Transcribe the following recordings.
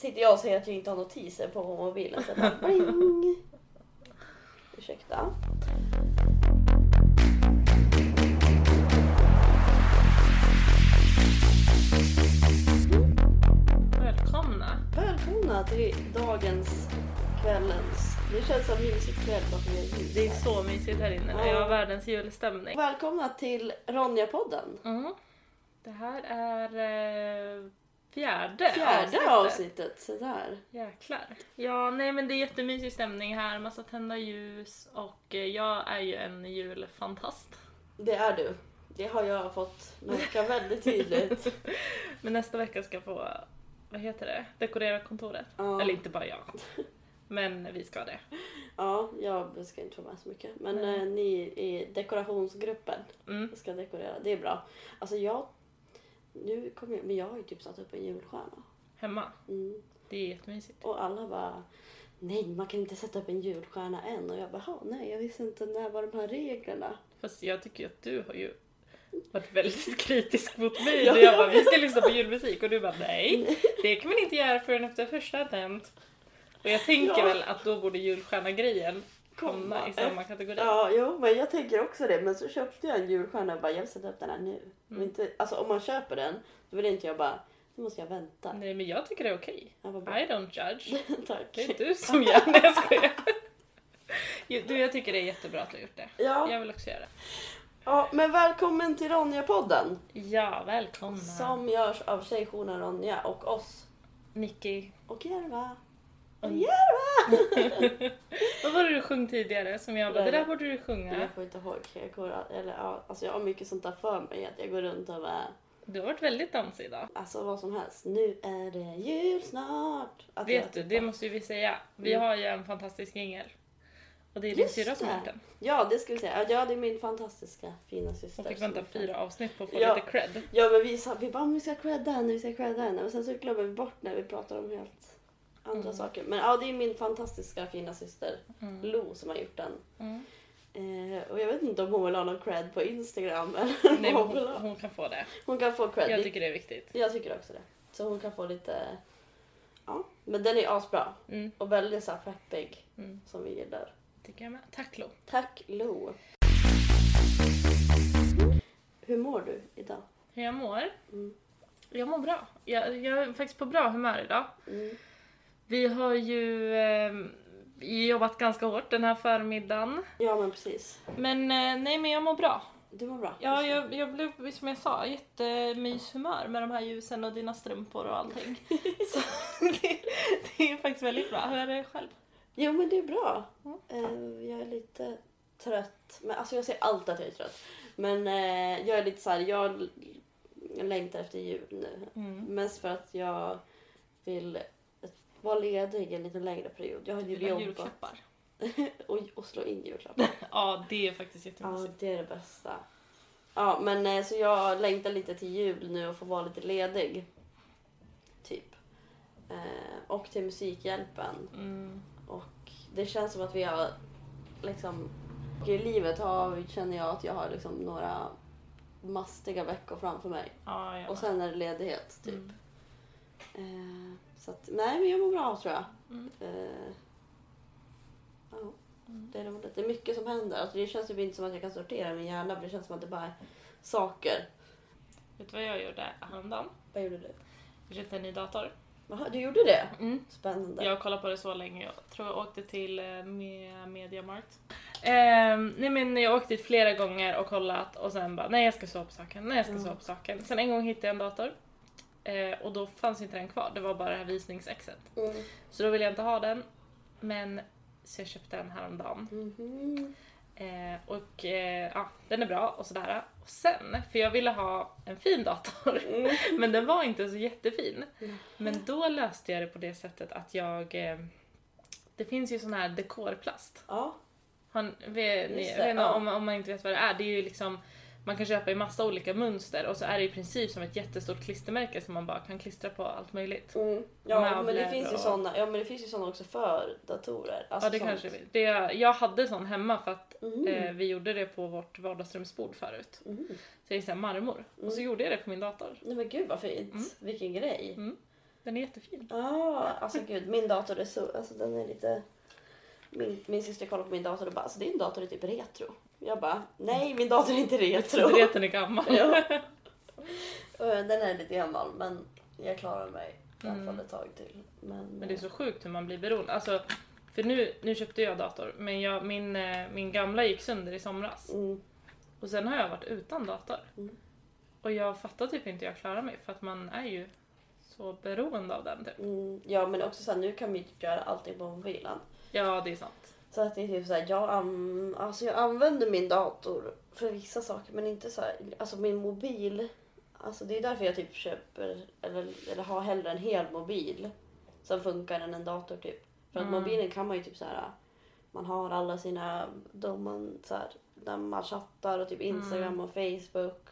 sitter jag och säger att jag inte har notiser på mobilen. Så bara bling. Ursäkta. Välkomna! Välkomna till dagens, kvällens. Det känns som mysigt kväll vi är ljus. Det är så mysigt här inne. Jag har världens julstämning. Välkomna till Ronja-podden. Mm. Det här är eh, fjärde, Fjärde avsnittet. Sådär. Jäklar. Ja, nej men det är jättemysig stämning här. Massa tända ljus och eh, jag är ju en julfantast. Det är du. Det har jag fått märka väldigt tydligt. Men nästa vecka ska jag få, vad heter det, dekorera kontoret. Ja. Eller inte bara jag. Men vi ska det. Ja, jag ska inte vara med så mycket. Men eh, ni i dekorationsgruppen Mm. ska dekorera. Det är bra. Alltså jag... Nu kommer jag... Men jag har ju typ satt upp en julstjärna. Hemma. Mm. Det är jättemysigt. Och alla bara... Nej, man kan inte sätta upp en julstjärna än. Och jag bara, "Ha, nej, jag visste inte när var de här reglerna. Fast jag tycker att du har ju varit väldigt kritisk mot mig. Ja. Jag bara, vi ska lyssna på julmusik och du bara, nej. Det kan man inte göra förrän efter första advent. Och jag tänker Ja. väl att då borde julstjärna-grejen komma i samma kategori. Ja, jo, men jag tänker också det. Men så köpte jag en julstjärna och bara, jag sätta upp den här nu. Mm. Inte, alltså om man köper den, då vill inte jag bara, nu måste jag vänta. Nej men jag tycker det är okej. Bra. I don't judge. Tack. Det är du som gör det, jag skojar. Du, jag tycker det är jättebra att du har gjort det. Ja, Jag vill också göra det. ja, men välkommen till Ronja-podden. Ja, välkomna. Som görs av tjejjouren Ronja och oss. Nicky. Och Järva. Och Mm. Järva! Vad var det du sjöng tidigare som jag bara, det där borde du sjunga. Jag får inte ihåg. Jag, går, eller, ja, alltså jag har mycket sånt där för mig. Att jag går runt och bara, Du har varit väldigt dansig idag. alltså vad som helst. Nu är det jul snart. Att Vet du, det måste ju vi säga. Vi Mm. har ju en fantastisk jingel. Och det är din syrra som har gjort den. Ja, det ska vi säga. Ja, det är min fantastiska fina syster. Hon fick vänta fyra avsnitt på att få Ja. lite cred. Ja, men vi sa vi bara, "Men vi ska credda henne, vi ska credda henne. Och sen så glömmer vi bort när vi pratar om helt andra Mm. saker. Men ja, det är min fantastiska fina syster Mm. Lo som har gjort den. Mm. Eh, och jag vet inte om hon vill ha någon cred på Instagram eller Nej, hon hon, kan få det. Hon kan få cred. Jag tycker det är viktigt. Jag tycker också det. Så hon kan få lite... Ja, men den är asbra. Mm. Och väldigt så här peppig, Mm. som vi gillar. Tycker jag med. Tack Lo. Tack Lo. Hur mår du idag? Hur jag mår? Mm. Jag mår bra. Jag, jag är faktiskt på bra humör idag. Mm. Vi har ju eh, jobbat ganska hårt den här förmiddagen. Ja, men precis. Men eh, nej, men jag mår bra. Du mår bra? Ja, jag, jag blev som jag sa jättemyshumör med de här ljusen och dina strumpor och allting. Så det, det är faktiskt väldigt bra. Hur är det själv? Jo, men det är bra. Mm. Eh, jag är lite trött. Men, alltså jag säger alltid att jag är trött. Men eh, jag är lite så här, jag längtar efter jul nu. Mm. Mest för att jag vill vara ledig en lite längre period. Jag har ju jobbat julklappar? och, och slå in julklappar. Ja, det är faktiskt Ja, jättemysigt. det är det bästa. Ja, men eh, så jag längtar lite till jul nu och få vara lite ledig. Typ. Eh, och till Musikhjälpen. Mm. Och det känns som att vi har liksom... I livet har, känner jag att jag har liksom några mastiga veckor framför mig. Ja, ja. Och sen är det ledighet, typ. Mm. Eh, så att, nej, men jag mår bra tror jag. Mm. Eh, ja, Mm. det är roligt. Det är mycket som händer. Alltså, det känns typ inte som att jag kan sortera min hjärna. För det känns som att det bara är saker. Vet du vad jag gjorde häromdagen? Vad gjorde du? Jag köpte en ny dator. Jaha, du gjorde det? Mm. Spännande. Jag har kollat på det så länge. Jag tror jag åkte till eh, Me- Mediamarkt. Ehm, nej men jag åkte dit flera gånger och kollat och sen bara nej jag ska sova på saken, nej jag ska Mm. sova på saken. Sen en gång hittade jag en dator. Eh, och då fanns inte den kvar, det var bara det här visningsexet. Mm. Så då ville jag inte ha den. Men så jag köpte den häromdagen. Mhm. Eh, och eh, ja, den är bra och sådär. Och sen, för jag ville ha en fin dator. Mm. Men den var inte så jättefin. Mm. Men då löste jag det på det sättet att jag... Eh, det finns ju sån här dekorplast. Ja. Har, ni- vet, ni, det, vet ja. om, om man inte vet vad det är. Det är ju liksom... Man kan köpa i massa olika mönster och så är det i princip som ett jättestort klistermärke som man bara kan klistra på allt möjligt. Mm. Ja, men det finns ju och- såna, ja, men det finns ju såna också för datorer. Alltså ja, det sånt. kanske vi- det, Jag hade sån hemma för att Mhm. eh, vi gjorde det på vårt vardagsrumsbord förut. Mhm. Så det är så här marmor. Och så Mm. gjorde jag det på min dator. Nej men gud vad fint. Mm. Vilken grej. Mm. Den är jättefin. Ja, alltså gud, min dator är så, alltså den är lite... Min, min syster kollade på min dator och bara, alltså din dator är typ retro. Jag bara, nej min dator är inte retro. Reten är gammal. ja. Och Den är lite gammal men jag klarar mig i alla fall Mm. ett tag till. Men, Men det är så sjukt hur man blir beroende. Alltså, för nu, nu köpte jag dator, men jag, min, eh, min gamla gick sönder i somras. Mm, Och sen har jag varit utan dator. Mm. Och jag fattar typ inte hur jag klarar mig för att man är ju så beroende av den typ. mm, ja men också så här, nu kan vi typ göra allting på mobilen. Ja, det är sant. Så att det är typ så här, jag, an, alltså jag använder min dator för vissa saker men inte så här, alltså min mobil. Alltså det är därför jag typ köper eller, eller har hellre en hel mobil som funkar än en dator typ. För att Mm. mobilen kan man ju typ så här, man har alla sina, de man, så här, där man chattar och typ Instagram Mm. och Facebook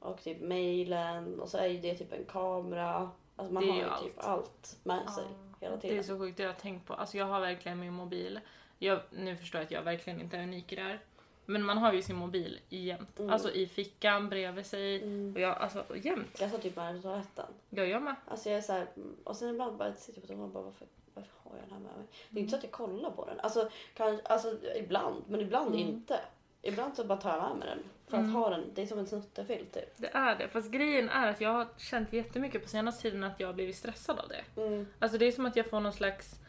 och typ mailen och så är ju det typ en kamera. Alltså man Det har ju ju typ allt med sig hela Det tiden. är så sjukt, det har jag tänkt på. Alltså jag har verkligen min mobil. Jag, nu förstår jag att jag verkligen inte är unik i det här. Men man har ju sin mobil jämt. Mm. Alltså i fickan, bredvid sig. Mm. Och jag, alltså jämt. Jag sa typ med på toaletten. Jag gör med. Alltså jag är så här, och sen ibland bara sitter jag på toaletten och bara varför, varför har jag den här med mig? Det är inte så att jag kollar på den. Alltså, kan, alltså ibland, men ibland Mm. inte. Ibland så bara tar jag med mig den. För att Mm. ha den, det är som en snuttefilt typ. Det är det. Fast grejen är att jag har känt jättemycket på senaste tiden att jag har blivit stressad av det. Mm. Alltså det är som att jag får någon slags...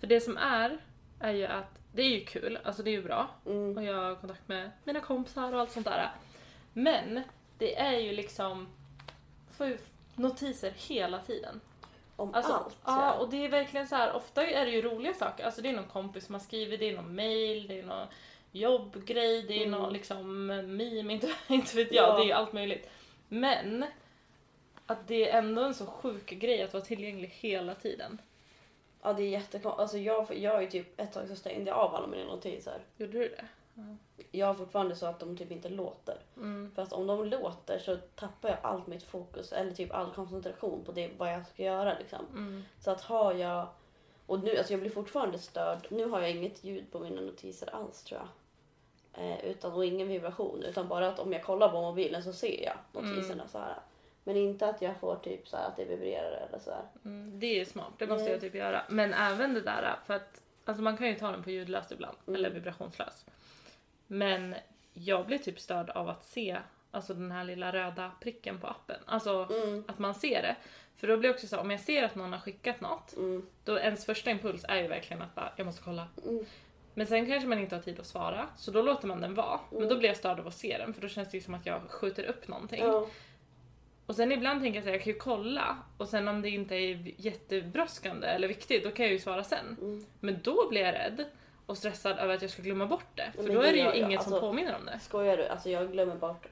För det som är, är ju att det är ju kul, alltså det är ju bra. Mm. Och jag har kontakt med mina kompisar och allt sånt där. Men det är ju liksom... Får ju notiser hela tiden. Om Alltså, allt. ja, och det är verkligen så här, ofta är det ju roliga saker. Alltså det är någon kompis som har skrivit, det är någon mail, det är någon jobbgrej, det är Mm. någon liksom meme, inte, inte vet jag, Ja. det är ju allt möjligt. Men att det är ändå en så sjuk grej att vara tillgänglig hela tiden. Ja det är jättekonstigt. Alltså jag, jag är ju typ ett tag så stängde jag av alla mina notiser. Gjorde du det? Jag har fortfarande så att de typ inte låter. Mm. För att om de låter så tappar jag allt mitt fokus eller typ all koncentration på det vad jag ska göra liksom. Mm. Så att har jag... Och nu, alltså jag blir fortfarande störd. Nu har jag inget ljud på mina notiser alls tror jag. Eh, utan, och ingen vibration. Utan bara att om jag kollar på mobilen så ser jag notiserna så här. Men inte att jag får typ så att det vibrerar eller så. Mm. Det är smart, det måste Mm. jag typ göra. Men även det där, för att alltså man kan ju ta den på ljudlöst ibland, Mm. eller vibrationslös. Men jag blir typ störd av att se alltså den här lilla röda pricken på appen. Alltså Mm. att man ser det. För då blir det också så, om jag ser att någon har skickat något, Mm. då ens första impuls är ju verkligen att bara, jag måste kolla. Mm. Men sen kanske man inte har tid att svara, så då låter man den vara. Men då blir jag störd av att se den, för då känns det ju som att jag skjuter upp någonting. Och sen ibland tänker jag att jag kan ju kolla och sen om det inte är jättebrådskande eller viktigt då kan jag ju svara sen. Mm. Men då blir jag rädd och stressad över att jag ska glömma bort det. För men då är det ju jag. inget som Alltså- påminner om det. Skojar du? Alltså jag glömmer bort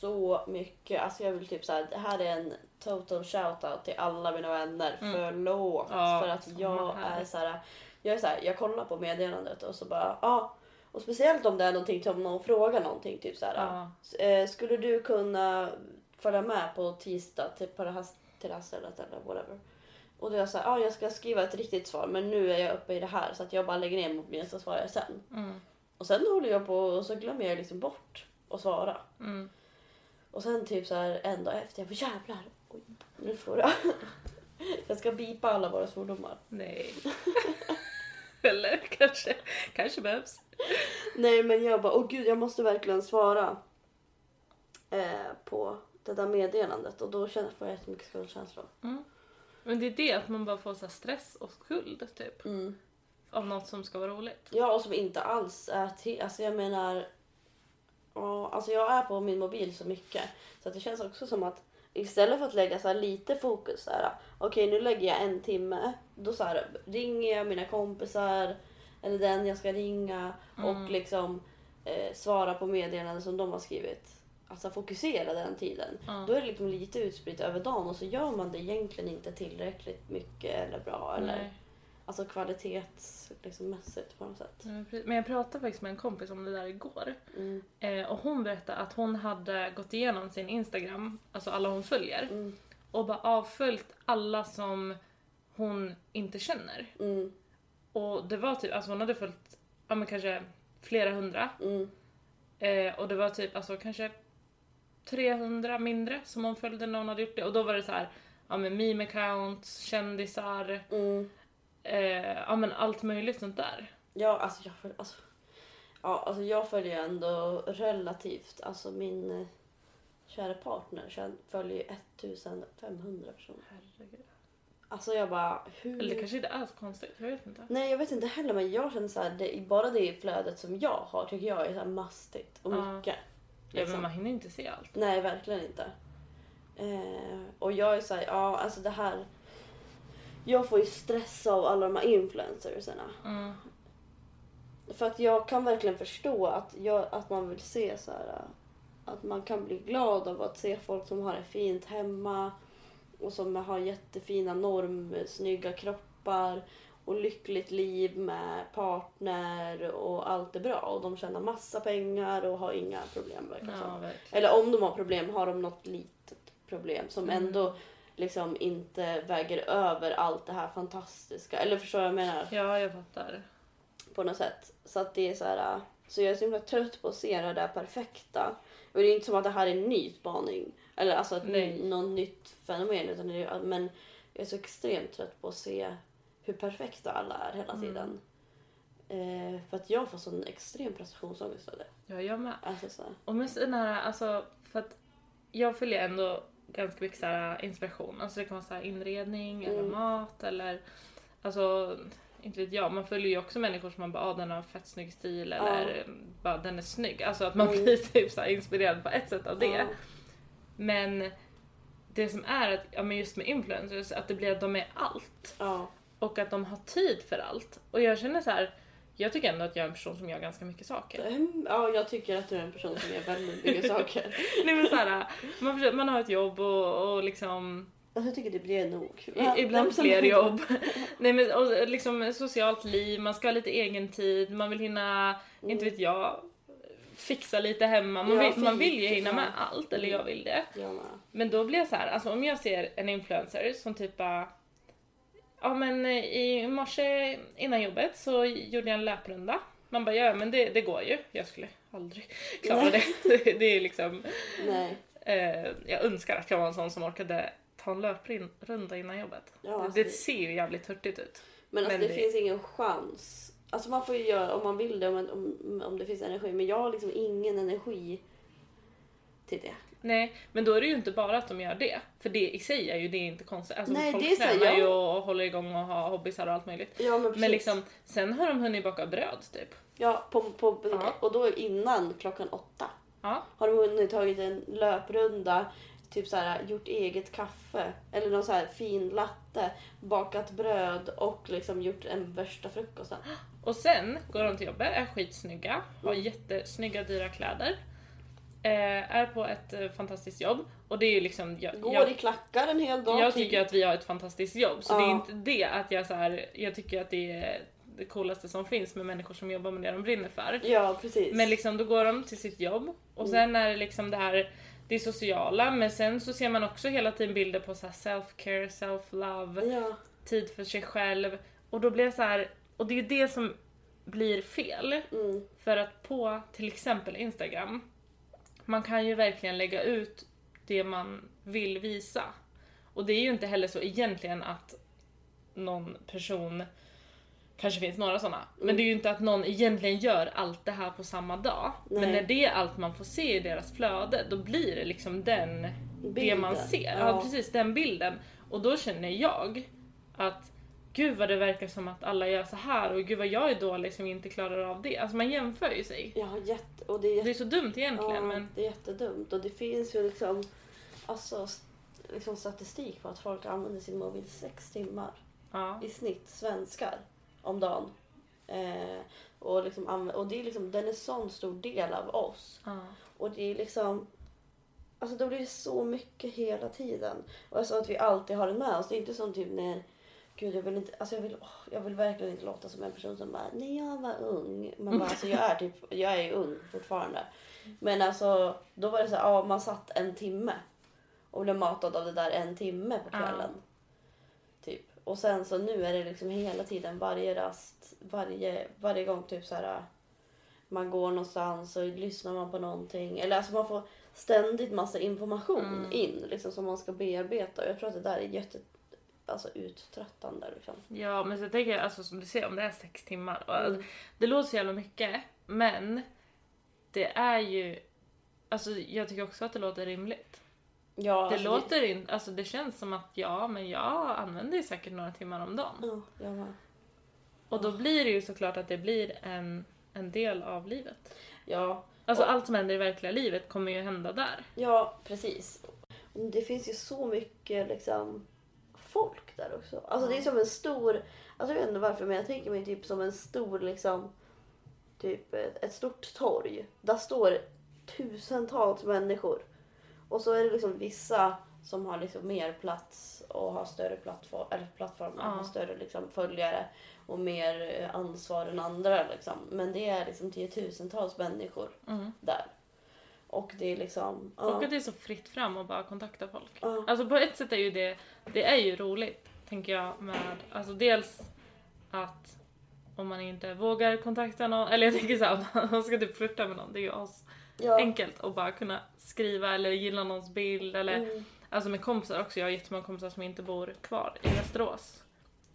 så mycket. Alltså jag vill typ så här, det här är en total shoutout till alla mina vänner. Mm. Förlåt. Ja, för att jag är så här, jag är så här, jag kollar på meddelandet och så bara, ja. Och speciellt om det är någonting som någon frågar någonting typ så här. Ja. Eh, skulle du kunna följa med på tisdag till, på det här, till det här stället eller whatever? Och då är jag så här, ja jag ska skriva ett riktigt svar men nu är jag uppe i det här så att jag bara lägger ner mobilen så svarar jag sen. Mm. Och sen håller jag på och så glömmer jag liksom bort att svara. Mm. Och sen typ så här en dag efter, jag bara jävlar, oj, nu får jag. Jag ska bipa alla våra svordomar. Nej. eller kanske, kanske behövs. Nej men jag bara, åh gud jag måste verkligen svara eh, på det där meddelandet och då känner jag jättemycket skuldkänslor. Mm. Men det är det att man bara får så stress och skuld typ. Mm. Av något som ska vara roligt. Ja och som inte alls är till, alltså jag menar, ja, alltså jag är på min mobil så mycket så att det känns också som att istället för att lägga så här lite fokus så här, okej nu lägger jag en timme, då så här, ringer jag mina kompisar eller den jag ska ringa Mm. och liksom eh, svara på meddelanden som de har skrivit. Alltså fokusera den tiden. Ja. Då är det liksom lite utspritt över dagen och så gör man det egentligen inte tillräckligt mycket eller bra eller Nej. alltså kvalitetsmässigt liksom, på något sätt. Men precis. Men jag pratade faktiskt med en kompis om det där igår. Mm. Eh, och hon berättade att hon hade gått igenom sin Instagram, alltså alla hon följer, Mm. och bara avföljt alla som hon inte känner. Mm. Och det var typ, alltså hon hade följt, ja men kanske flera hundra. Mm. Eh, och det var typ alltså kanske 300 mindre som hon följde när hon hade gjort det. Och då var det så här, ja, men meme accounts, kändisar, Mm. eh, ja men allt möjligt sånt där. Ja, alltså jag, följer, alltså, ja, alltså jag följer ändå relativt. Alltså min eh, kära partner följer ju 1500 personer. Herregud. Alltså jag bara, hur... Eller det kanske inte är så konstigt, jag vet inte. Nej jag vet inte heller men jag känner såhär, det, bara det flödet som jag har tycker jag är så här mastigt och mycket. Ja, liksom. men man hinner inte se allt. Nej verkligen inte. Eh, och jag är såhär, ja alltså det här. Jag får ju stress av alla de här influencersarna. Mm. För att jag kan verkligen förstå att, jag, att man vill se så här. Att man kan bli glad av att se folk som har det fint hemma. Och som har jättefina normsnygga kroppar. Och lyckligt liv med partner och allt är bra. Och de tjänar massa pengar och har inga problem verkar som. Ja. Eller om de har problem har de något litet problem som Mm. ändå liksom inte väger över allt det här fantastiska. Eller förstår du vad jag menar? Ja, jag fattar. På något sätt. Så att det är så här. Så jag är så himla trött på att se det där perfekta. Och det är inte som att det här är en ny spaning. Eller alltså ett något nytt fenomen. Utan det är, men jag är så extremt trött på att se hur perfekta alla är hela Mm. tiden. Eh, för att jag får sån extrem prestationsångest av det. Ja, jag med. Alltså så. Och mest den här, alltså, för att jag följer ändå ganska mycket så här inspiration. Alltså det kan vara så inredning eller Mm. mat eller alltså inte vet jag, man följer ju också människor som man bara ah, den har fett snygg stil Ja. eller bara den är snygg. Alltså att man Mm. blir typ så inspirerad på ett sätt av det. Ja. Men det som är att, ja men just med influencers, att det blir att de är allt. Ja. Och att de har tid för allt. Och jag känner så här. jag tycker ändå att jag är en person som gör ganska mycket saker. Mm, Ja, jag tycker att du är en person som gör väldigt mycket saker. Nej men såhär, man, försöker- man har ett jobb och, och liksom Alltså, jag tycker det blir nog. i, ibland fler jobb. Nej men och liksom socialt liv, man ska ha lite egen tid, man vill hinna, inte vet jag, fixa lite hemma. Man, Mm. Vill, man vill ju hinna med allt, eller jag vill det. Jag. Men då blir jag så här, alltså om jag ser en influencer som typ bara Ja men eh, i morse innan jobbet så gjorde jag en löprunda. Man bara ja men det, det går ju. Jag skulle aldrig klara Nej. det. det är liksom Nej. Eh, jag önskar att jag var en sån som orkade ta en löprunda innan jobbet. Ja, alltså, det det- ser ju jävligt hurtigt ut. Men, alltså, Men det, det- finns ingen chans. Alltså man får ju göra om man vill det, om, om, om det finns energi. Men jag har liksom ingen energi till det. Nej, men då är det ju inte bara att de gör det. För det i sig är ju det inte konstigt. Alltså, Nej, folk det tränar ju jag- och håller igång och har hobbysar och allt möjligt. Ja men precis. Men liksom, sen har de hunnit baka bröd typ. Ja, på, på, Ja. och då innan klockan åtta. Ja, Har de hunnit tagit en löprunda, typ så här, gjort eget kaffe eller någon så här fin latte, bakat bröd och liksom gjort en värsta frukosten. och sen går de till jobbet, är skitsnygga, har Mm. jättesnygga dyra kläder. Eh, är på ett eh, fantastiskt jobb. Och det är ju liksom... Jag, Går jag, i klackar en hel dag. jag tycker att vi har ett fantastiskt jobb. Så Ja. det är inte det att jag så här, jag tycker att det är det coolaste som finns med människor som jobbar med det de brinner för. Ja precis. Men liksom då går de till sitt jobb och Mm. sen är det liksom det här det sociala men sen så ser man också hela tiden bilder på så self-care, self-love, Ja. tid för sig själv och då blir jag så här och det är ju det som blir fel Mm. för att på till exempel Instagram man kan ju verkligen lägga ut det man vill visa. Och det är ju inte heller så egentligen att någon person, kanske finns några sådana, men Mm. det är ju inte att någon egentligen gör allt det här på samma dag. Men Nej. när det är allt man får se i deras flöde, då blir det liksom den, det Bilden. man ser. Ja. Ja. precis, den bilden. Och då känner jag att gud vad det verkar som att alla gör så här och gud vad jag är dålig som inte klarar av det. Alltså man jämför ju sig. Ja, jätte, och det är, jätte, Det är så dumt egentligen ja, men det är jättedumt. Och det finns ju liksom, alltså, liksom statistik på att folk använder sin mobil sex timmar ja. i snitt, svenskar, om dagen. Eh, och, liksom, och det är liksom, den är sån stor del av oss. ja. Och det är liksom, alltså då blir det så mycket hela tiden. Och alltså att vi alltid har den med oss. Det är inte som typ när, gud jag vill inte, alltså jag vill, åh, jag vill verkligen inte låta som en person som bara, när jag var ung. Man bara, alltså jag är typ, jag är ju ung fortfarande. Men alltså, då var det så här, ja man satt en timme. Och blev matad av det där en timme på Ja. kvällen. Typ. Och sen så nu är det liksom hela tiden, varje rast, varje, varje gång typ så här man går någonstans och lyssnar man på någonting. Eller alltså man får ständigt massa information Mm. in liksom, som man ska bearbeta. Och jag tror att det där är jätte alltså, uttröttande. Liksom. Ja, men så jag tänker alltså som du säger, om det är sex timmar. Och, Mm. Det låter så jävla mycket, men det är ju... Alltså jag tycker också att det låter rimligt. Ja, Det alltså, låter in, alltså det känns som att ja, men jag använder ju säkert några timmar om dagen. Ja, jag med. Och då blir det ju såklart att det blir en, en del av livet. Ja, Alltså Och- allt som händer i verkliga livet kommer ju hända där. ja, precis. Det finns ju så mycket liksom, folk där också. Alltså det är som en stor, alltså jag vet inte varför men jag tänker mig typ som en stor liksom, typ ett, ett stort torg. Där står tusentals människor. Och så är det liksom vissa som har liksom mer plats och har större plattform, eller plattformar, Ja. har större liksom följare och mer eh, ansvar än andra. Liksom. Men det är liksom tiotusentals människor Mm. där. Och det är liksom... ja. Och att det är så fritt fram och bara kontakta folk. Ja. Alltså på ett sätt är ju det, det är ju roligt, tänker jag med, alltså dels att om man inte vågar kontakta någon, eller jag tänker såhär, man ska typ flirta med någon, det är ju as Ja. enkelt att bara kunna skriva eller gilla någons bild eller Mm. alltså med kompisar också, jag har jättemånga kompisar som inte bor kvar i Västerås.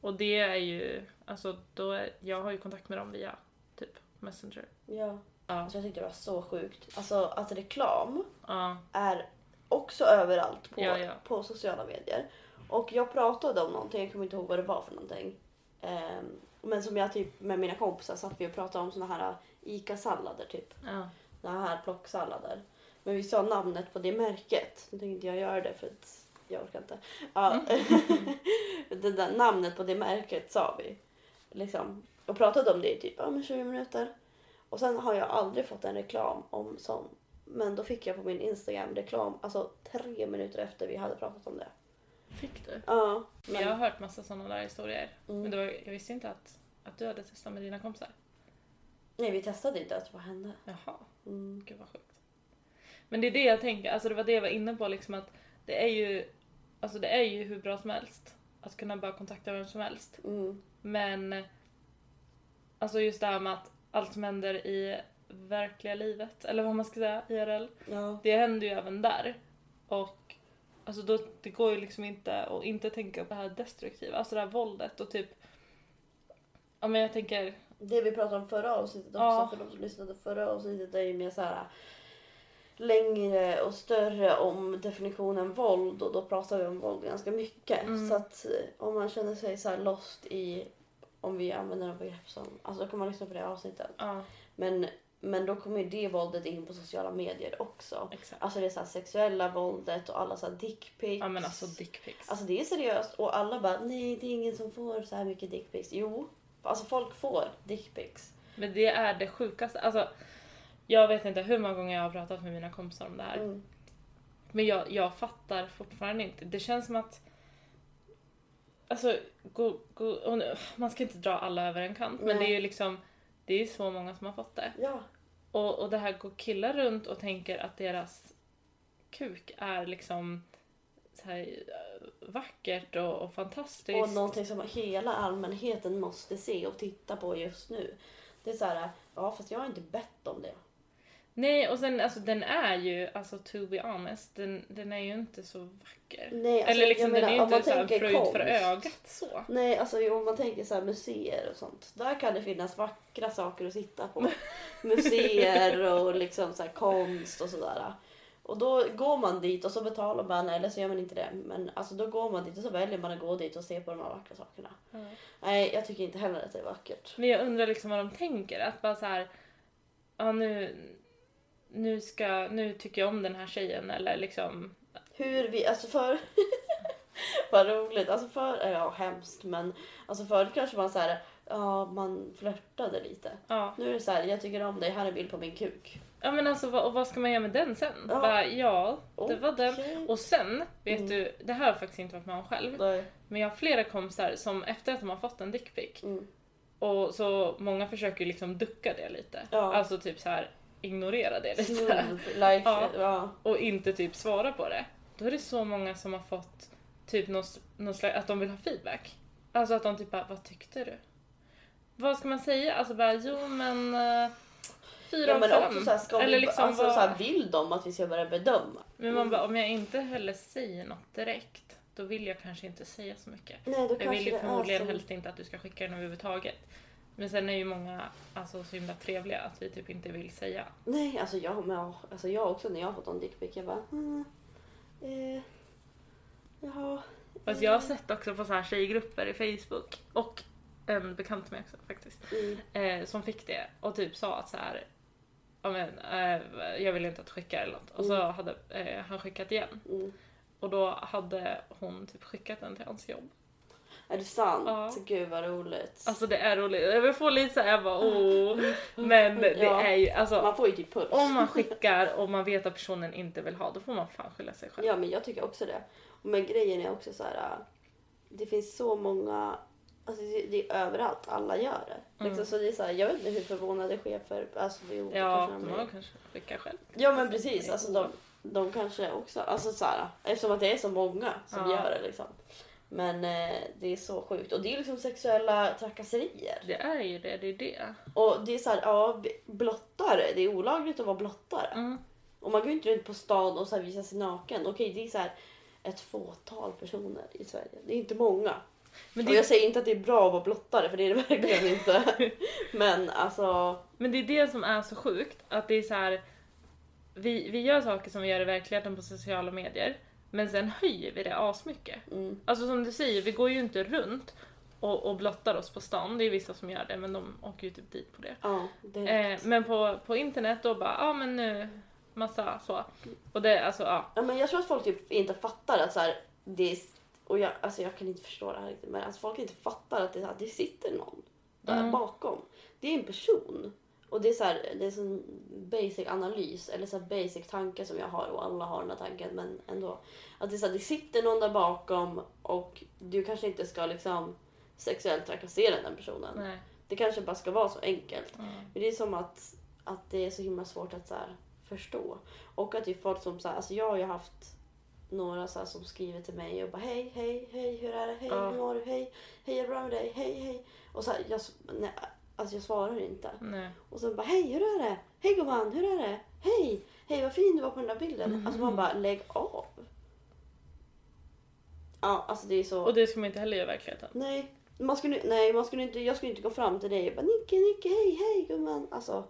Och det är ju, alltså då är, jag har ju kontakt med dem via typ Messenger. Ja. Ja. Alltså jag tyckte det var så sjukt. Alltså att reklam Ja, är också överallt på, Ja, på sociala medier. Och jag pratade om någonting, jag kommer inte ihåg vad det var för någonting. Ehm, men som jag typ med mina kompisar satt vi och pratade om såna här ICA-sallader typ. ja. Såna här plocksallader. Men vi sa namnet på det märket. Nu tänkte inte jag göra det för att jag orkar inte. Ja. det där namnet på det märket sa vi. Liksom. Och pratade om det i typ ja, men 20 minuter. Och sen har jag aldrig fått en reklam om sån. Men då fick jag på min Instagram reklam alltså tre minuter efter vi hade pratat om det. Fick du? Ja. Men, Jag har hört massa sådana där historier. Mm. Men det var, jag visste inte att, att du hade testat med dina kompisar. Nej vi testade inte ens vad hände. Jaha, Mm. gud vad sjukt. Men det är det jag tänker, alltså det var det jag var inne på liksom att det är ju, alltså det är ju hur bra som helst. Att kunna bara kontakta vem som helst. Mm. Men alltså just det här med att allt som händer i verkliga livet, eller vad man ska säga, IRL. Ja. Det händer ju även där. Och alltså då, det går ju liksom inte att inte tänka på det här destruktiva, alltså det här våldet och typ Ja men jag tänker, Det vi pratade om förra avsnittet också, Ja. för de som lyssnade förra avsnittet är ju mer så här längre och större om definitionen våld och då pratar vi om våld ganska mycket. Mm. Så att eh, om man känner sig så här lost i om vi använder några begrepp som, alltså då kan man lyssna på det avsnittet. ja Men, men då kommer ju det våldet in på sociala medier också. exakt. Alltså det är så här sexuella våldet och alla så här dickpics. Ja men alltså dickpics. Alltså det är seriöst och alla bara nej det är ingen som får så här mycket dickpics. Jo, alltså folk får dickpics. Men det är det sjukaste. Alltså, jag vet inte hur många gånger jag har pratat med mina kompisar om det här. Mm. Men jag, jag fattar fortfarande inte. Det känns som att... Alltså, gå, och nu, man ska inte dra alla över en kant. Men Nej. det är ju liksom... Det är så många som har fått det. Ja. Och, och det här går killar runt och tänker att deras kuk är liksom så här, eh, vackert och, och fantastiskt. Och någonting som hela allmänheten måste se och titta på just nu. Det är så här, ja fast jag har inte bett om det. Nej, och sen alltså den är ju, alltså to be honest, den, den är ju inte så vacker. Nej, alltså, Eller liksom jag den är ju menar, inte så fröjd för ögat så. Nej, alltså om man tänker så här museer och sånt. Där kan det finnas vackra saker att sitta på. museer och liksom så här konst och sådär. Och då går man dit och så betalar man, eller så gör man inte det. Men alltså då går man dit och så väljer man att gå dit och se på de här vackra sakerna. Nej, jag tycker inte heller att det är vackert. Men jag undrar liksom vad de tänker, att bara så här, ja nu, nu ska, nu tycker jag om den här tjejen eller liksom, Hur vi, alltså för... Vad roligt. Alltså för, ja hemskt men alltså förut kanske man så här, ja man flörtade lite. ja. Nu är det så här, jag tycker om dig, här är en bild på min kuk. Ja men alltså vad, och vad ska man göra med den sen? Ja. Bara, ja, det var den. Och sen, vet Mm. du, det här har jag faktiskt inte varit med om själv. Nej. Men jag har flera kompisar som efter att de har fått en dickpic Mm. och så många försöker liksom ducka det lite. Ja. Alltså typ så här ignorera det lite. Smooth life. Ja. Ja. och inte typ svara på det. Då är det så många som har fått typ någon, någon slags, att de vill ha feedback. Alltså att de typ bara, vad tyckte du? Vad ska man säga? Alltså bara, jo men... eh, fyra Ja men fem. också så här, ska Eller vi, liksom alltså, vad- så här, vill de att vi ska börja bedöma? Men man bara, om jag inte heller säger något direkt, då vill jag kanske inte säga så mycket. Nej, då Jag vill ju förmodligen helst inte att du ska skicka den överhuvudtaget. Men sen är ju många alltså, så himla trevliga att vi typ inte vill säga. Nej, alltså jag, men, alltså jag också när jag har fått en dickpic, jag bara... Mm, eh, jaha. Fast jag har sett också på så här tjejgrupper i Facebook och en bekant med också faktiskt. Mm, Eh, som fick det och typ sa att så här. Ja, men, eh, jag vill inte att skicka eller något. Och så hade eh, han skickat igen. mm. Och då hade hon typ skickat den till hans jobb. Är det sant? Ja. Gud vad roligt. Alltså det är roligt. Jag får lite såhär, bara åh. Men det Ja. är ju alltså. man får ju typ puls. Om man skickar och man vet att personen inte vill ha, då får man fan skylla sig själv. Ja men jag tycker också det. Men grejen är också så här. äh, Det finns så många, alltså det, det är överallt, alla gör det. Liksom, så det är så här, jag vet inte hur förvånade chefer, alltså det är Ja, kanske de kanske skickar själv. Ja men precis, alltså de, de kanske också, alltså så här, eftersom att det är så många som Ja. gör det liksom. Men eh, det är så sjukt och det är liksom sexuella trakasserier. Det är ju det, det är det. Och det är så här, ja blottare, det är olagligt att vara blottare. Mm. Och man går ju inte runt på stan och så här visar sig naken. Okej, det är så här ett fåtal personer i Sverige. Det är inte många. Men Och det, jag säger inte att det är bra att vara blottare, för det är det verkligen inte. Men alltså, men det är det som är så sjukt, att det är så här. Vi, vi gör saker som vi gör i verkligheten på sociala medier, men sen höjer vi det asmycket. mm, Alltså som du säger, vi går ju inte runt och, och blottar oss på stan. Det är vissa som gör det, men de åker ju typ dit på det. ja. Det, Eh, men på, på internet då bara, ja ah, men nu, massa så. Och det, alltså ja. ja, men jag tror att folk typ inte fattar att så här, det är, och jag, alltså jag kan inte förstå det här riktigt, men alltså folk inte fattar att det, här, det sitter någon där Mm. bakom. Det är en person. Och det är så här, det är sån basic analys eller så här basic tanke som jag har och alla har den här tanken men ändå. Att det är så här, det sitter någon där bakom och du kanske inte ska liksom sexuellt trakassera den personen. Nej. Det kanske bara ska vara så enkelt. Mm. Men det är som att, att det är så himla svårt att så här, förstå. Och att det är folk som så här, alltså jag har ju haft några så som skriver till mig och bara hej, hej, hej, hur är det, hej, hur mår du, hej, hej, är det bra med dig, hej, hej. Och så här, jag, nej, alltså jag svarar inte. Nej. Och sen bara hej, hur är det, hej gumman, hur är det, hej, hej vad fin du var på den där bilden. Alltså man bara lägg av. Ja, alltså det är så. Och det ska man inte heller göra i verkligheten. Nej, man skulle, nej man skulle inte, jag skulle inte gå fram till dig och bara Nicke, Nicke, hej, hej gumman. Alltså,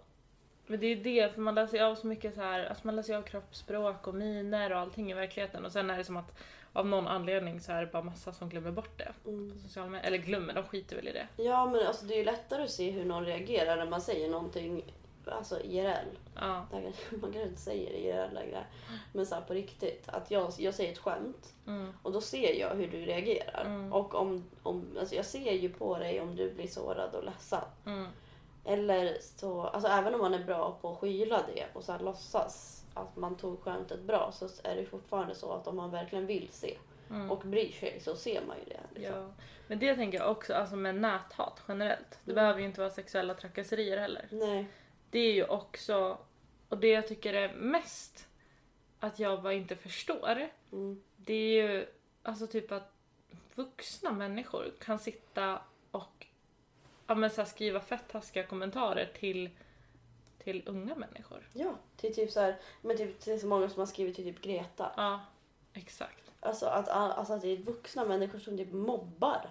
Men det är det, för man läser ju av så mycket så här, alltså man läser ju av kroppsspråk och miner och allting i verkligheten och sen är det som att av någon anledning så är det bara massa som glömmer bort det mm. på sociala medier. Eller glömmer, de skiter väl i det. Ja men alltså det är ju lättare att se hur någon reagerar när man säger någonting alltså IRL. Ja. Man kanske inte säger det IRL längre. Men så här på riktigt. Att jag, jag säger ett skämt Mm. och då ser jag hur du reagerar. Mm. Och om, om, alltså jag ser ju på dig om du blir sårad och ledsen. Mm. Eller så, alltså även om man är bra på att skyla det och så här låtsas att man tog skämtet bra så är det fortfarande så att om man verkligen vill se Mm. och bryr sig så ser man ju det. Liksom. Ja. Men det tänker jag också, alltså med näthat generellt. Det Mm. behöver ju inte vara sexuella trakasserier heller. Nej. Det är ju också, och det jag tycker är mest att jag bara inte förstår, Mm. det är ju alltså typ att vuxna människor kan sitta och ja, men så här, skriva fett taskiga kommentarer till, till unga människor. Ja, till typ så här, men typ till så många som har skrivit till typ Greta. Ja, exakt. Alltså att, alltså att det är vuxna människor som typ mobbar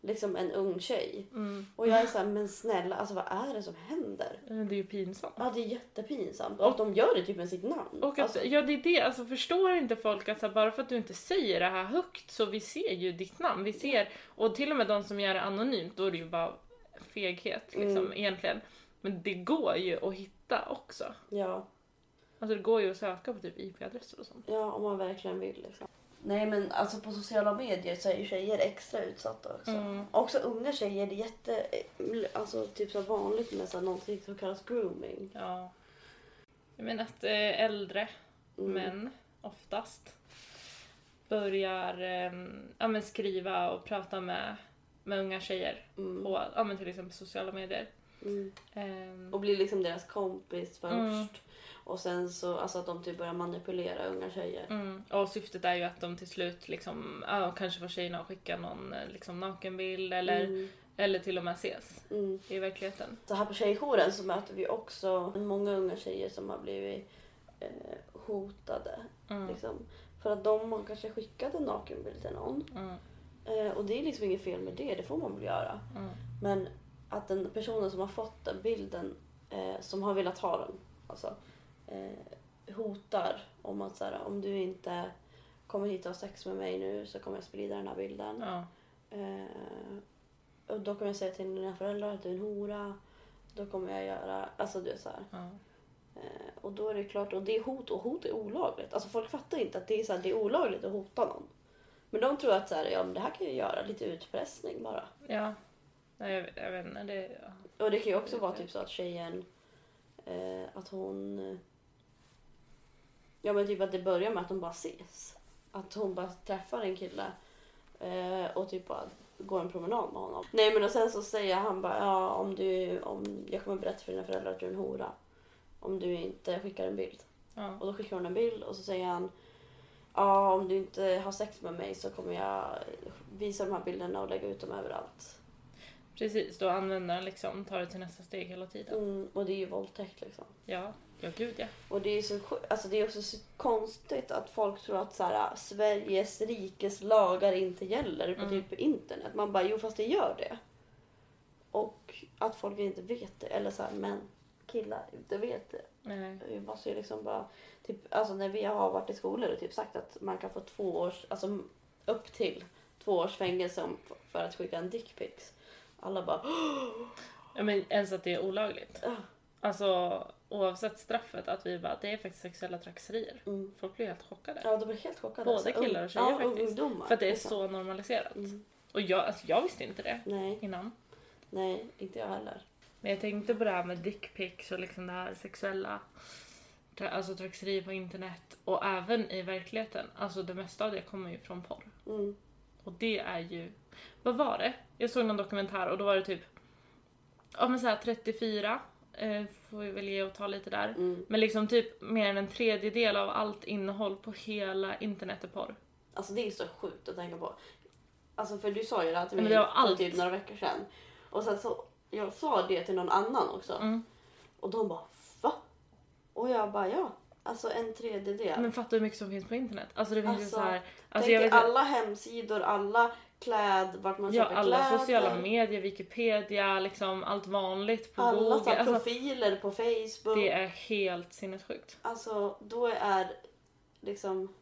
liksom en ung tjej. Mm. Och jag är så här, men snälla, alltså vad är det som händer? Men Det är ju pinsamt. Ja, det är jättepinsamt. Och att de gör det typ med sitt namn. Och att, alltså, ja, det är det. Alltså, förstår inte folk att här, bara för att du inte säger det här högt så vi ser ju ditt namn. Vi ser, och till och med de som gör det anonymt, då är det ju bara feghet liksom, Mm. egentligen. Men det går ju att hitta också. ja, Alltså det går ju att söka på typ IP-adresser och sånt. ja, om man verkligen vill liksom. Nej men alltså på sociala medier så är ju tjejer extra utsatta också. Mm. Också unga tjejer, det är jätte, alltså typ så vanligt med så någonting som kallas grooming. Ja. Jag menar att eh, äldre Mm. män oftast börjar eh, ja, men skriva och prata med, med unga tjejer Mm. på ja, men till exempel sociala medier. Mm. Ehm, Och blir liksom deras kompis först. Mm. Och sen så, alltså att de typ börjar manipulera unga tjejer. Mm. Och syftet är ju att de till slut liksom, ja, kanske får tjejerna att skicka någon eh, liksom, nakenbild eller, Mm. eller till och med ses Mm. i verkligheten. Så här på tjejjouren så möter vi också många unga tjejer som har blivit eh, hotade. Mm. Liksom, för att de har kanske skickat en nakenbild till någon. Mm. Eh, och det är liksom inget fel med det, det får man väl göra. Mm. Men att den personen som har fått den bilden, eh, som har velat ha den, alltså, eh, hotar om att så här, om du inte kommer hit och har sex med mig nu så kommer jag sprida den här bilden. Ja. Eh, och då kommer jag säga till dina föräldrar att du är en hora. Då kommer jag göra, alltså du vet så här. Ja. Eh, och då är det klart, och det är hot och hot är olagligt. Alltså folk fattar inte att det är, så här, det är olagligt att hota någon. Men de tror att så här, ja, men det här kan jag göra, lite utpressning bara. ja. Nej, jag, jag vet inte. Det, ja. Och det kan ju också vara typ så att tjejen, eh, att hon... Ja men typ att det börjar med att de bara ses. Att hon bara träffar en kille eh, och typ bara går en promenad med honom. Nej men och sen så säger han bara ja om du, om jag kommer berätta för dina föräldrar att du är en hora. Om du inte skickar en bild. Ja. Och då skickar hon en bild och så säger han ja om du inte har sex med mig så kommer jag visa de här bilderna och lägga ut dem överallt. Precis, då användaren liksom tar det till nästa steg hela tiden. Mm, och det är ju våldtäkt liksom. Ja, ja gud ja. Och det är, så, alltså det är också så konstigt att folk tror att så här, Sveriges rikes lagar inte gäller på Mm. typ internet. Man bara, jo fast det gör det. Och att folk inte vet det. Eller så här, men killar inte vet det. Nej. Vi måste ju liksom bara, typ, alltså när vi har varit i skolor och typ sagt att man kan få två års, alltså upp till två års fängelse för att skicka en dickpics. Alla bara, Ja, men ens att det är olagligt. "Ah." Alltså oavsett straffet, att vi bara, det är faktiskt sexuella trakasserier. mm. Folk blir helt chockade. ja de blir helt chockade. Både Alltså, killar och tjejer ja, faktiskt. ungdomar. För att det är liksom. så normaliserat. Mm. Och jag, alltså, jag visste inte det Nej, innan. nej, inte jag heller. Men jag tänkte på det här med dickpics och liksom det här sexuella tra- alltså trakasserier på internet och även i verkligheten. Alltså det mesta av det kommer ju från porr. Mm. Och det är ju, vad var det? Jag såg någon dokumentär och då var det typ, ja men såhär 34, eh, får vi väl ge och ta lite där. Mm. Men liksom typ mer än en tredjedel av allt innehåll på hela internet är porr. Alltså det är så sjukt att tänka på. Alltså för du sa ju det här till mig för typ några veckor sedan. Och sen så, jag sa det till någon annan också. Mm. Och de bara va? Och jag bara ja. Alltså en tredjedel. Men fatta hur mycket som finns på internet. Alltså det finns ju Alltså, så här, Tänk alltså jag dig vet alla hemsidor, alla kläd, vart man Ja, köper alla kläder. sociala medier, Wikipedia, liksom allt vanligt på alla Google. här Alltså, profiler på Facebook. det är helt sinnessjukt. Alltså då är liksom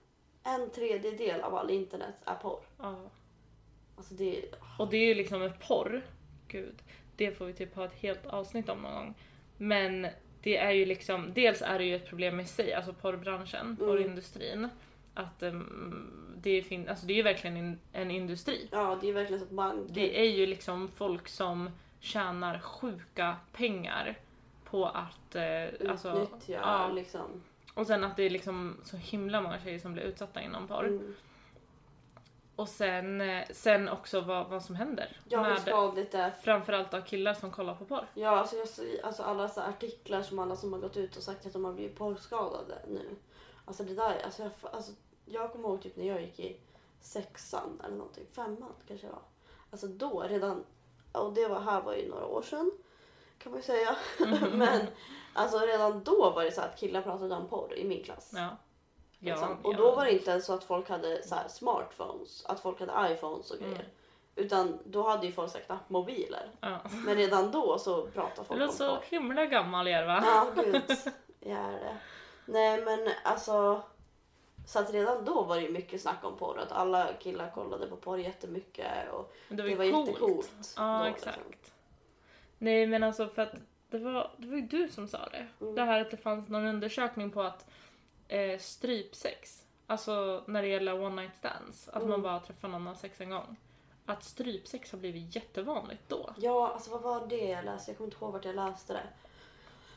en tredjedel av all internet är porr. Ja. Alltså det Och det är ju liksom med porr, gud, det får vi typ ha ett helt avsnitt om någon gång. Men det är ju liksom, dels är det ju ett problem i sig, alltså porrbranschen, porrindustrin. Att um, det, fin- alltså det är ju verkligen en, en industri. ja det är verkligen så att man Det är ju liksom folk som tjänar sjuka pengar på att... Eh, alltså, utnyttja ja. liksom. Och sen att det är liksom så himla många tjejer som blir utsatta inom porr. Mm. Och sen, eh, sen också vad, vad som händer. Ja, med skadligt det framförallt av killar som kollar på porr. Ja, alltså, jag, alltså alla så artiklar som alla som har gått ut och sagt att de har blivit porrskadade nu. Alltså det där, alltså jag, alltså, jag kommer ihåg typ när jag gick i sexan eller någonting, femman kanske det var. Alltså då redan, och det var här var ju några år sedan kan man ju säga. Men alltså redan då var det så att killar pratade om porr i min klass. Ja. Liksom. Ja, Och ja. då var det inte ens så att folk hade så smartphones, att folk hade iPhones och grejer. Mm. Utan då hade ju folk så knappmobiler. Ja. Men redan då så pratade Du folk låter om så porr. himla gammal Jerva. Ja, gud. Jag är det. Nej, men alltså. Så att redan då var det ju mycket snack om porr. Att alla killar kollade på porr jättemycket. Och Men det var det var coolt. jättecoolt. Ja, då, exakt. liksom. Nej men alltså för att det var, det var ju du som sa det. Mm. Det här att det fanns någon undersökning på att eh, strypsex, alltså när det gäller one night stands, att man Mm. bara träffar någon och sex en gång. Att strypsex har blivit jättevanligt då. Ja, alltså vad var det jag läste? Jag kommer inte ihåg vart jag läste det.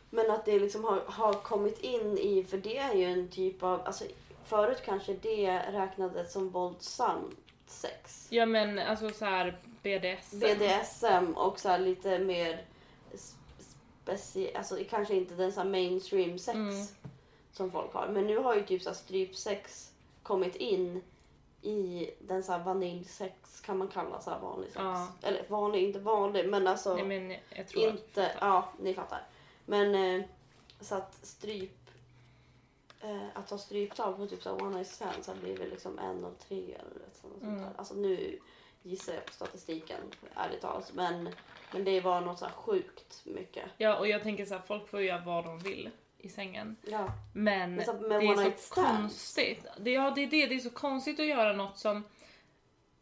Men att det liksom har, har kommit in i, för det är ju en typ av, alltså förut kanske det räknades som våldsamt sex. Ja men alltså så här BDSM. BDSM och så lite mer s- specie- alltså kanske inte den så mainstream sex Mm. som folk har. Men nu har ju typ så här strypsex kommit in i den så här vaniljsex kan man kalla så här vanlig sex. Ja. Eller vanlig, inte vanlig men alltså Nej men jag tror inte, ja ni fattar. Men eh, så att stryp eh, att ta stryptag på typ så här one night stands har blivit liksom en av tre eller ett sånt, Mm. där. Alltså nu gissar jag på statistiken ärligt talat men, men det var något så här sjukt mycket. Ja och jag tänker så här, folk får göra vad de vill i sängen. Ja. Men, Men så det är så konstigt. Det, ja det är det, det är så konstigt att göra något som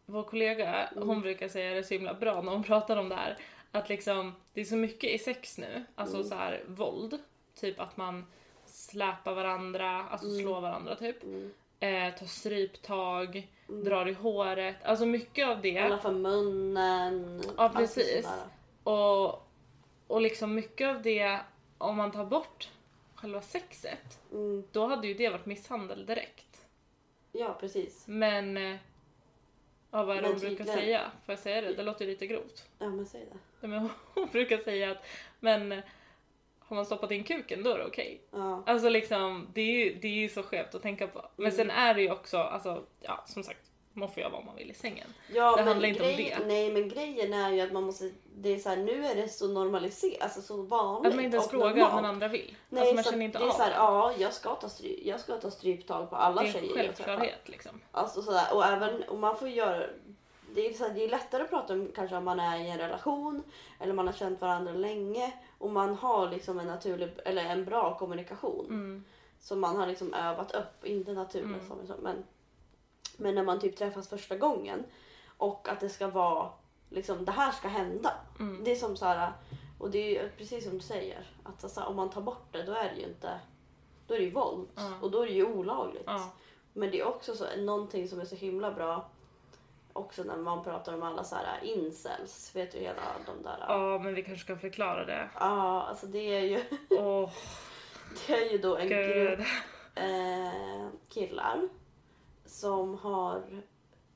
vår kollega, Mm. hon brukar säga det så himla bra när hon pratar om det här. Att liksom, det är så mycket i sex nu, alltså Mm. så här våld. Typ att man släpar varandra, alltså Mm. slår varandra typ. Mm. Eh, tar stryptag, Mm. drar i håret. Alltså mycket av det. Hålla för munnen. Ja, precis. Och, och liksom mycket av det, om man tar bort själva sexet, Mm. då hade ju det varit misshandel direkt. Ja precis. Men... Ja, vad hon brukar tydligen- säga? Får jag säga det? Det låter ju lite grovt. Ja men säg det. Men hon brukar säga att men har man stoppat in kuken då är det okej. Ja. Alltså liksom, det är ju det är ju så skevt att tänka på. Men Mm. sen är det ju också, alltså, ja som sagt, man får göra vad man vill i sängen. Ja, Det handlar inte om grej- det. Nej men grejen är ju att man måste, det är så här, nu är det så normaliserat, alltså så vanligt Att man inte ens frågar om normalt. den andra vill. Nej, alltså man så känner inte det är av. så här, ja jag ska ta, stry, jag ska ta stryptag på alla det är tjejer en självklarhet liksom. Alltså sådär, och även och man får göra det är, så här, det är lättare att prata om kanske om man är i en relation eller man har känt varandra länge och man har liksom en naturlig eller en bra kommunikation Mm. som man har liksom övat upp, inte naturligt Mm. som men, men när man typ träffas första gången och att det ska vara liksom det här ska hända. Mm. Det är som så här och det är ju precis som du säger att alltså, om man tar bort det då är det ju inte då är det ju våld Ja. och då är det ju olagligt. Ja. Men det är också så, någonting som är så himla bra också när man pratar om alla så här incels. Vet du hela de där? Ja, ja, men vi kanske ska förklara det. alltså det är ju, Åh, det är ju då en grupp gud. eh, killar som har,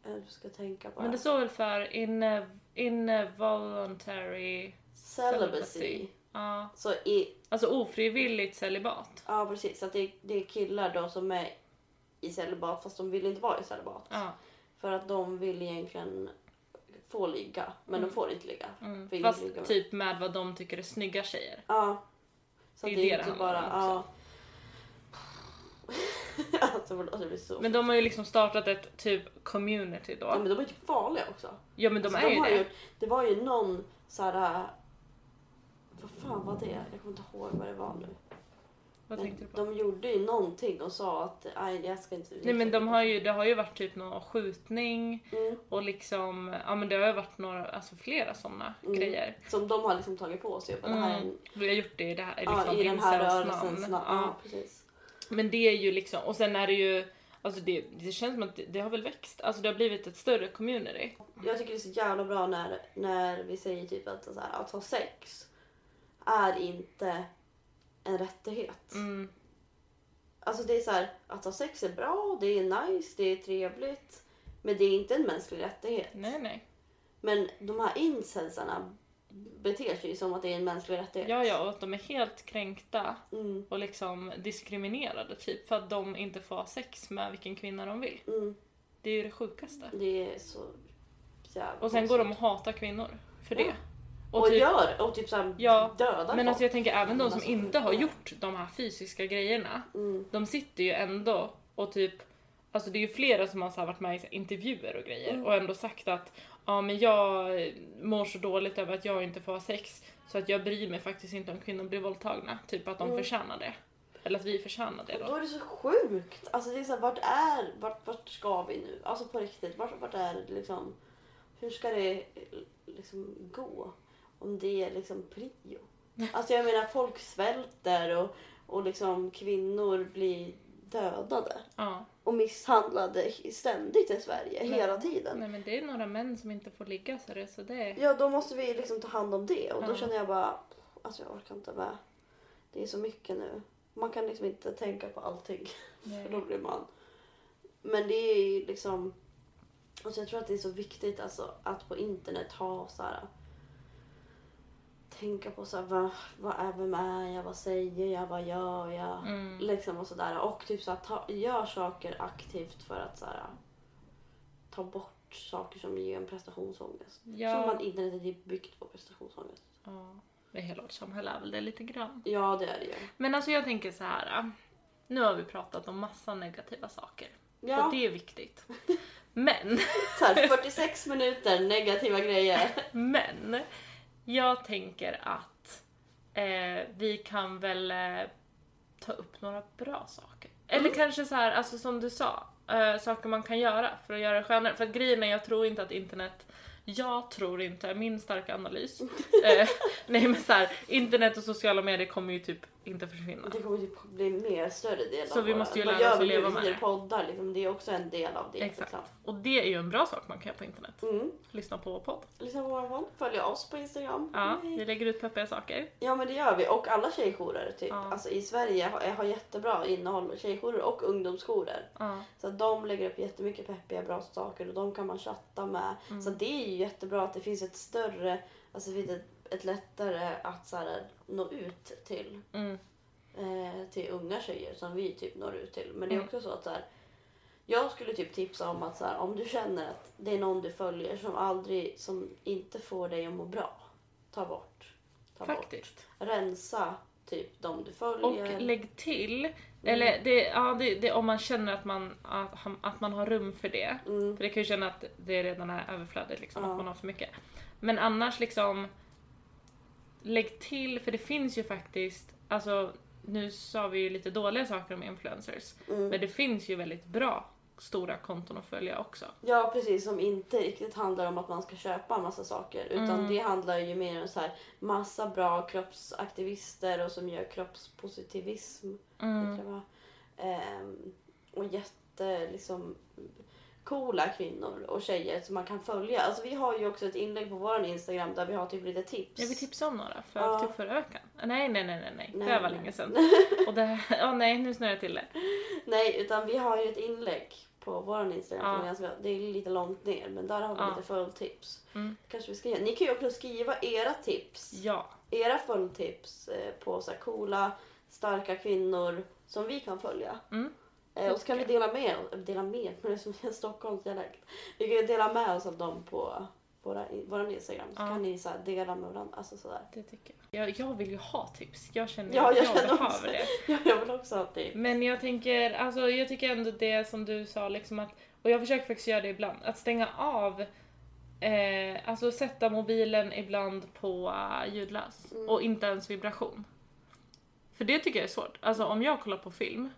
eh, du ska tänka på Men det står väl för in, involuntary celibacy. Ja, Så i, alltså ofrivilligt celibat. ja precis, så att det, det är killar då som är i celibat fast de vill inte vara i celibat. Ja, För att de vill egentligen få ligga men de får inte ligga. mm. Vill Fast ligga med. typ med vad de tycker är snygga tjejer. Ja. Så Det är det det handlar bara... om Ja. alltså förlåt, det blir så... Men de har ju liksom startat ett typ community ja, då. men de är typ farliga också. Ja men de Alltså, är ju har det. Gjort, det var ju någon så här... Vad fan var det? Jag kommer inte ihåg vad det var nu. Vad Men tänkte du på? de gjorde ju någonting och sa att nej, jag ska inte... Nej men de har ju, det har ju varit typ någon skjutning Mm, och liksom, ja men det har ju varit några, alltså flera sådana Mm. grejer. som de har liksom tagit på sig. Och det här är en, Mm. Vi har gjort det i det här, ja, liksom I den här rörelsens namn. Ja. Ja. Men det är ju liksom, och sen är det ju, alltså det, det känns som att det, det har väl växt, alltså det har blivit ett större community. Jag tycker det är så jävla bra när, när vi säger typ att, så här, att ha sex är inte en rättighet. Mm. Alltså det är så här, att ha sex är bra, det är nice, det är trevligt. Men det är inte en mänsklig rättighet. Nej nej. Men de här incelsarna beter sig som att det är en mänsklig rättighet. Ja ja, och att de är helt kränkta Mm, och liksom diskriminerade typ för att de inte får ha sex med vilken kvinna de vill. mm, Det är ju det sjukaste. det är så jävla Och sen går de och hatar kvinnor för det. Ja. Och, typ- gör, och typ såhär Ja, dödar Men folk. alltså jag tänker även de som alltså, inte har gjort de här fysiska grejerna, Mm, de sitter ju ändå och typ Alltså det är ju flera som har så varit med i intervjuer och grejer Mm. och ändå sagt att ja men jag mår så dåligt över att jag inte får ha sex så att jag bryr mig faktiskt inte om kvinnor blir våldtagna. Typ att de Mm. förtjänar det. Eller att vi förtjänar det då. då är det så sjukt. Alltså det är så här, vart är, vart, vart ska vi nu? Alltså på riktigt, vart, vart är det liksom, hur ska det liksom gå? Om det är liksom prio. Alltså jag menar folk svälter och, och liksom kvinnor blir dödade Ja. Och misshandlade ständigt i Sverige Nej. hela tiden. Nej men det är några män som inte får ligga så det, så det är... Ja då måste vi liksom ta hand om det och då Ja. känner jag bara, alltså jag orkar inte med. Det är så mycket nu. Man kan liksom inte tänka på allting för då blir man... Men det är ju liksom... Alltså jag tror att det är så viktigt alltså, att på internet ha så här tänka på så här, vad, vad är, vem är jag, vad säger jag, vad gör jag? Mm. Liksom och sådär. Och typ så här, ta, gör saker aktivt för att så här, ta bort saker som ger en prestationsångest. Ja. Som att internet är byggt på prestationsångest. Ja, det hela vårt samhälle är väl det lite grann. Ja, det är det ju. Men alltså jag tänker så här. Nu har vi pratat om massa negativa saker. Ja, Och det är viktigt. Men, så här, 46 minuter negativa grejer. men. Jag tänker att eh, vi kan väl eh, ta upp några bra saker. Eller Mm. kanske så här, alltså som du sa. Eh, saker man kan göra för att göra det skönare. För att grejen är, jag tror inte att internet jag tror inte, min starka analys. eh, nej men så här, internet och sociala medier kommer ju typ inte försvinna. Det kommer typ bli mer större del Så av vi våra- måste ju Vad lära oss vi att leva nu? med Vi gör det. poddar liksom. Det är också en del av det. Exakt. liksom. Och det är ju en bra sak man kan göra på internet. Mm. Lyssna på vår podd. Lyssna på vår podd. Följ oss på Instagram. Ja, vi lägger ut peppiga saker. Ja men det gör vi och alla tjejjourer typ. Ja. Alltså i Sverige har, har jättebra innehåll, tjejjourer och ungdomsjourer. Ja. Så att de lägger upp jättemycket peppiga bra saker och de kan man chatta med. Mm. Så det är ju jättebra att det finns ett större, alltså det finns ett, ett lättare att så här, nå ut till. Mm. Eh, till unga tjejer som vi typ når ut till. Men det är Mm. också så att så här, jag skulle typ tipsa om att så här, om du känner att det är någon du följer som aldrig, som inte får dig att må bra. Ta bort. Ta bort. Faktiskt. rensa typ de du Och följer. lägg till, eller det, ja, det, det, om man känner att man, att, att man har rum för det. Mm. För det kan ju känna att det redan är överflödigt, liksom, Ja. att man har för mycket. Men annars liksom, lägg till, för det finns ju faktiskt, alltså nu sa vi ju lite dåliga saker om influencers, Mm. men det finns ju väldigt bra stora konton att följa också. Ja precis, som inte riktigt handlar om att man ska köpa en massa saker. Utan Mm. det handlar ju mer om så här, massa bra kroppsaktivister och som gör kroppspositivism. Mm. det? Ehm, och jätte liksom coola kvinnor och tjejer som man kan följa. Alltså vi har ju också ett inlägg på vår Instagram där vi har typ lite tips. Jag vill tipsa om några för Ja. veckan. Nej, nej, nej, nej, nej. Det här var länge sedan. Och det här, ja nej, nu snurrar jag till det. Nej, utan vi har ju ett inlägg på vår Instagram. Ja. Ganska, det är lite långt ner men där har vi Ja. lite följtips. Mm. Kanske vi ska. Ni kan ju också skriva era tips. Ja. Era följtips eh, på så här coola, starka kvinnor som vi kan följa. Mm. Eh, och så kan vi dela med dela med, men det är som en Stockholmsdialekt. Vi kan ju dela med oss av dem på våra, vår Instagram. Så Ja. kan ni så dela med varandra. Alltså sådär. Det tycker jag. jag. Jag vill ju ha tips. Jag känner Ja, att jag jag, känner behöver också. det. Ja, jag vill också ha tips. Men jag tänker, alltså jag tycker ändå det som du sa liksom att, och jag försöker faktiskt göra det ibland, att stänga av Eh, alltså sätta mobilen ibland på uh, ljudlös Mm. och inte ens vibration. För det tycker jag är svårt. Alltså om jag kollar på film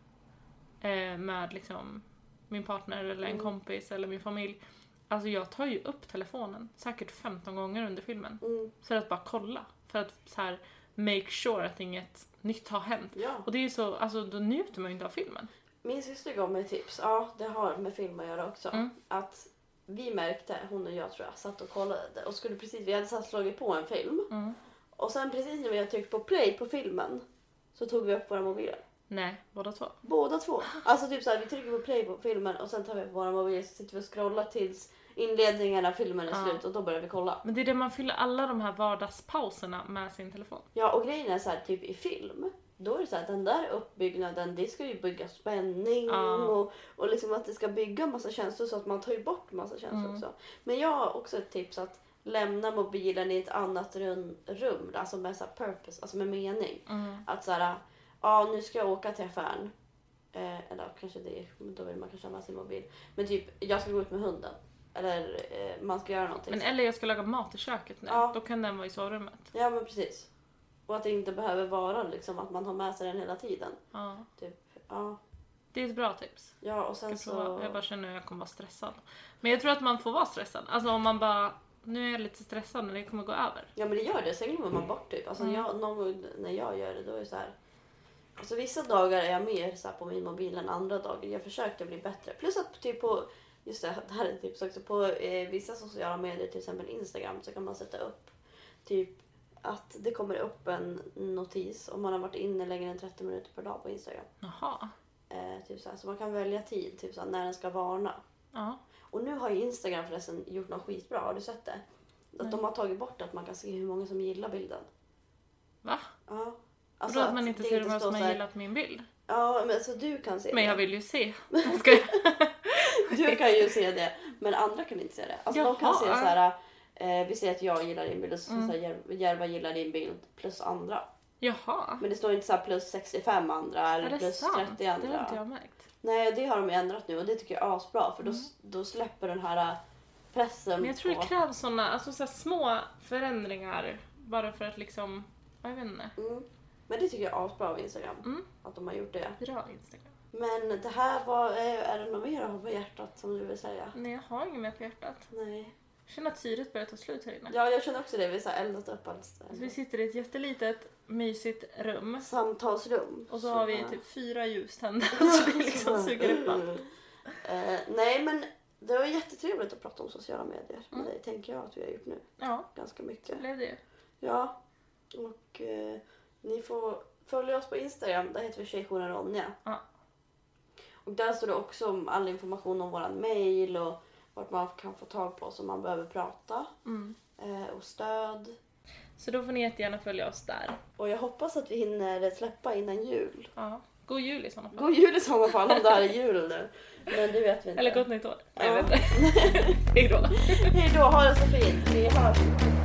eh, med liksom min partner eller en Mm. kompis eller min familj. Alltså jag tar ju upp telefonen säkert 15 gånger under filmen. Mm. För att bara kolla. För att så här make sure att inget nytt har hänt. Ja. Och det är ju så, alltså då njuter man ju inte av filmen. Min syster gav mig tips. Ja, det har med film att göra också. Mm. Att vi märkte, hon och jag tror jag, satt och kollade och skulle precis, vi hade satt slagit på en film. Mm. Och sen precis när vi hade tryckt på play på filmen så tog vi upp våra mobiler. Nej, båda två. Båda två. Alltså typ såhär, vi trycker på play på filmen och sen tar vi upp våra mobiler så sitter vi och scrollar tills inledningen av filmen är slut och då börjar vi kolla. Men det är det man fyller alla de här vardagspauserna med sin telefon. Ja och grejen är så här, typ i film. Då är det så här, den där uppbyggnaden, det ska ju bygga spänning Ja. och, och liksom att det ska bygga massa känslor så att man tar ju bort massa känslor Mm. också. Men jag har också ett tips att lämna mobilen i ett annat rum, rum alltså med så här purpose, alltså med mening. Mm. Att så här, ja nu ska jag åka till affären. Eh, eller kanske det, då vill man kanske ha med sin mobil. Men typ, jag ska gå ut med hunden. Eller eh, man ska göra någonting. Men eller jag ska laga mat i köket nu. Ja. Då kan den vara i sovrummet. Ja men precis. Och att det inte behöver vara liksom att man har med sig den hela tiden. Ja. Typ, ja. Det är ett bra tips. Ja och sen Jag, så... jag bara känner att jag kommer vara stressad. Men jag tror att man får vara stressad. Alltså om man bara, nu är jag lite stressad men det kommer gå över. Ja men det gör det, sen glömmer man bort typ. Alltså Mm. jag, någon gång när jag gör det då är det så här. Alltså vissa dagar är jag mer så på min mobil än andra dagar. Jag försökte bli bättre. Plus att typ på, just det, det här är ett tips också. På eh, vissa sociala medier, till exempel Instagram, så kan man sätta upp typ att det kommer upp en notis om man har varit inne längre än 30 minuter per dag på Instagram. Jaha. Eh, typ så, här. så man kan välja tid, typ så här, när den ska varna. Ja. Och nu har ju Instagram förresten gjort något skitbra, har du sett det? Att Nej. de har tagit bort att man kan se hur många som gillar bilden. Va? Ja. Alltså att man inte ser vem står som har gillat min bild. Ja, men alltså du kan se Men jag det. vill ju se. Ska jag? Du kan ju se det, men andra kan inte se det. Alltså de kan Jaha. se så här. Eh, vi säger att jag gillar din bild och så, Mm. så här, Jär- Järva gillar din bild plus andra. Jaha. Men det står inte så här plus 65 andra eller plus sant? 30 Det har andra. inte jag märkt. Nej, det har de ändrat nu och det tycker jag är asbra för då, Mm. då släpper den här pressen Men jag tror på... det krävs såna, alltså så små förändringar bara för att liksom, jag vet inte. Mm. Men det tycker jag är asbra av Instagram, Mm. att de har gjort det. Bra Instagram. Men det här var, är, är det något mer att ha på hjärtat som du vill säga? Nej jag har inget mer på hjärtat. Nej. Jag känner att syret börjar ta slut här inne. Ja, jag känner också det. Vi har eldat upp allt. Så vi sitter i ett jättelitet mysigt rum. Samtalsrum. Och så har vi typ fyra ljus tända så vi liksom suger upp allt. Eh, nej, men det var jättetrevligt att prata om sociala medier med Mm. dig, tänker jag att vi har gjort nu. Ja, Ganska så mycket. blev det. Ja, och eh, ni får följa oss på Instagram. Där heter vi Tjejjouren Ronja. Ja. Och där står det också om all information om våran mail och vart man kan få tag på oss om man behöver prata. Mm. Eh, och stöd. Så då får ni jättegärna följa oss där. Och jag hoppas att vi hinner släppa innan jul. Ja. God jul i sådana fall. God jul i sådana fall om det här är jul nu. Men det vet vi inte. Eller gott nytt år. Ja. Jag vet inte. Hejdå. Hej då, ha det så fint. Vi hörs.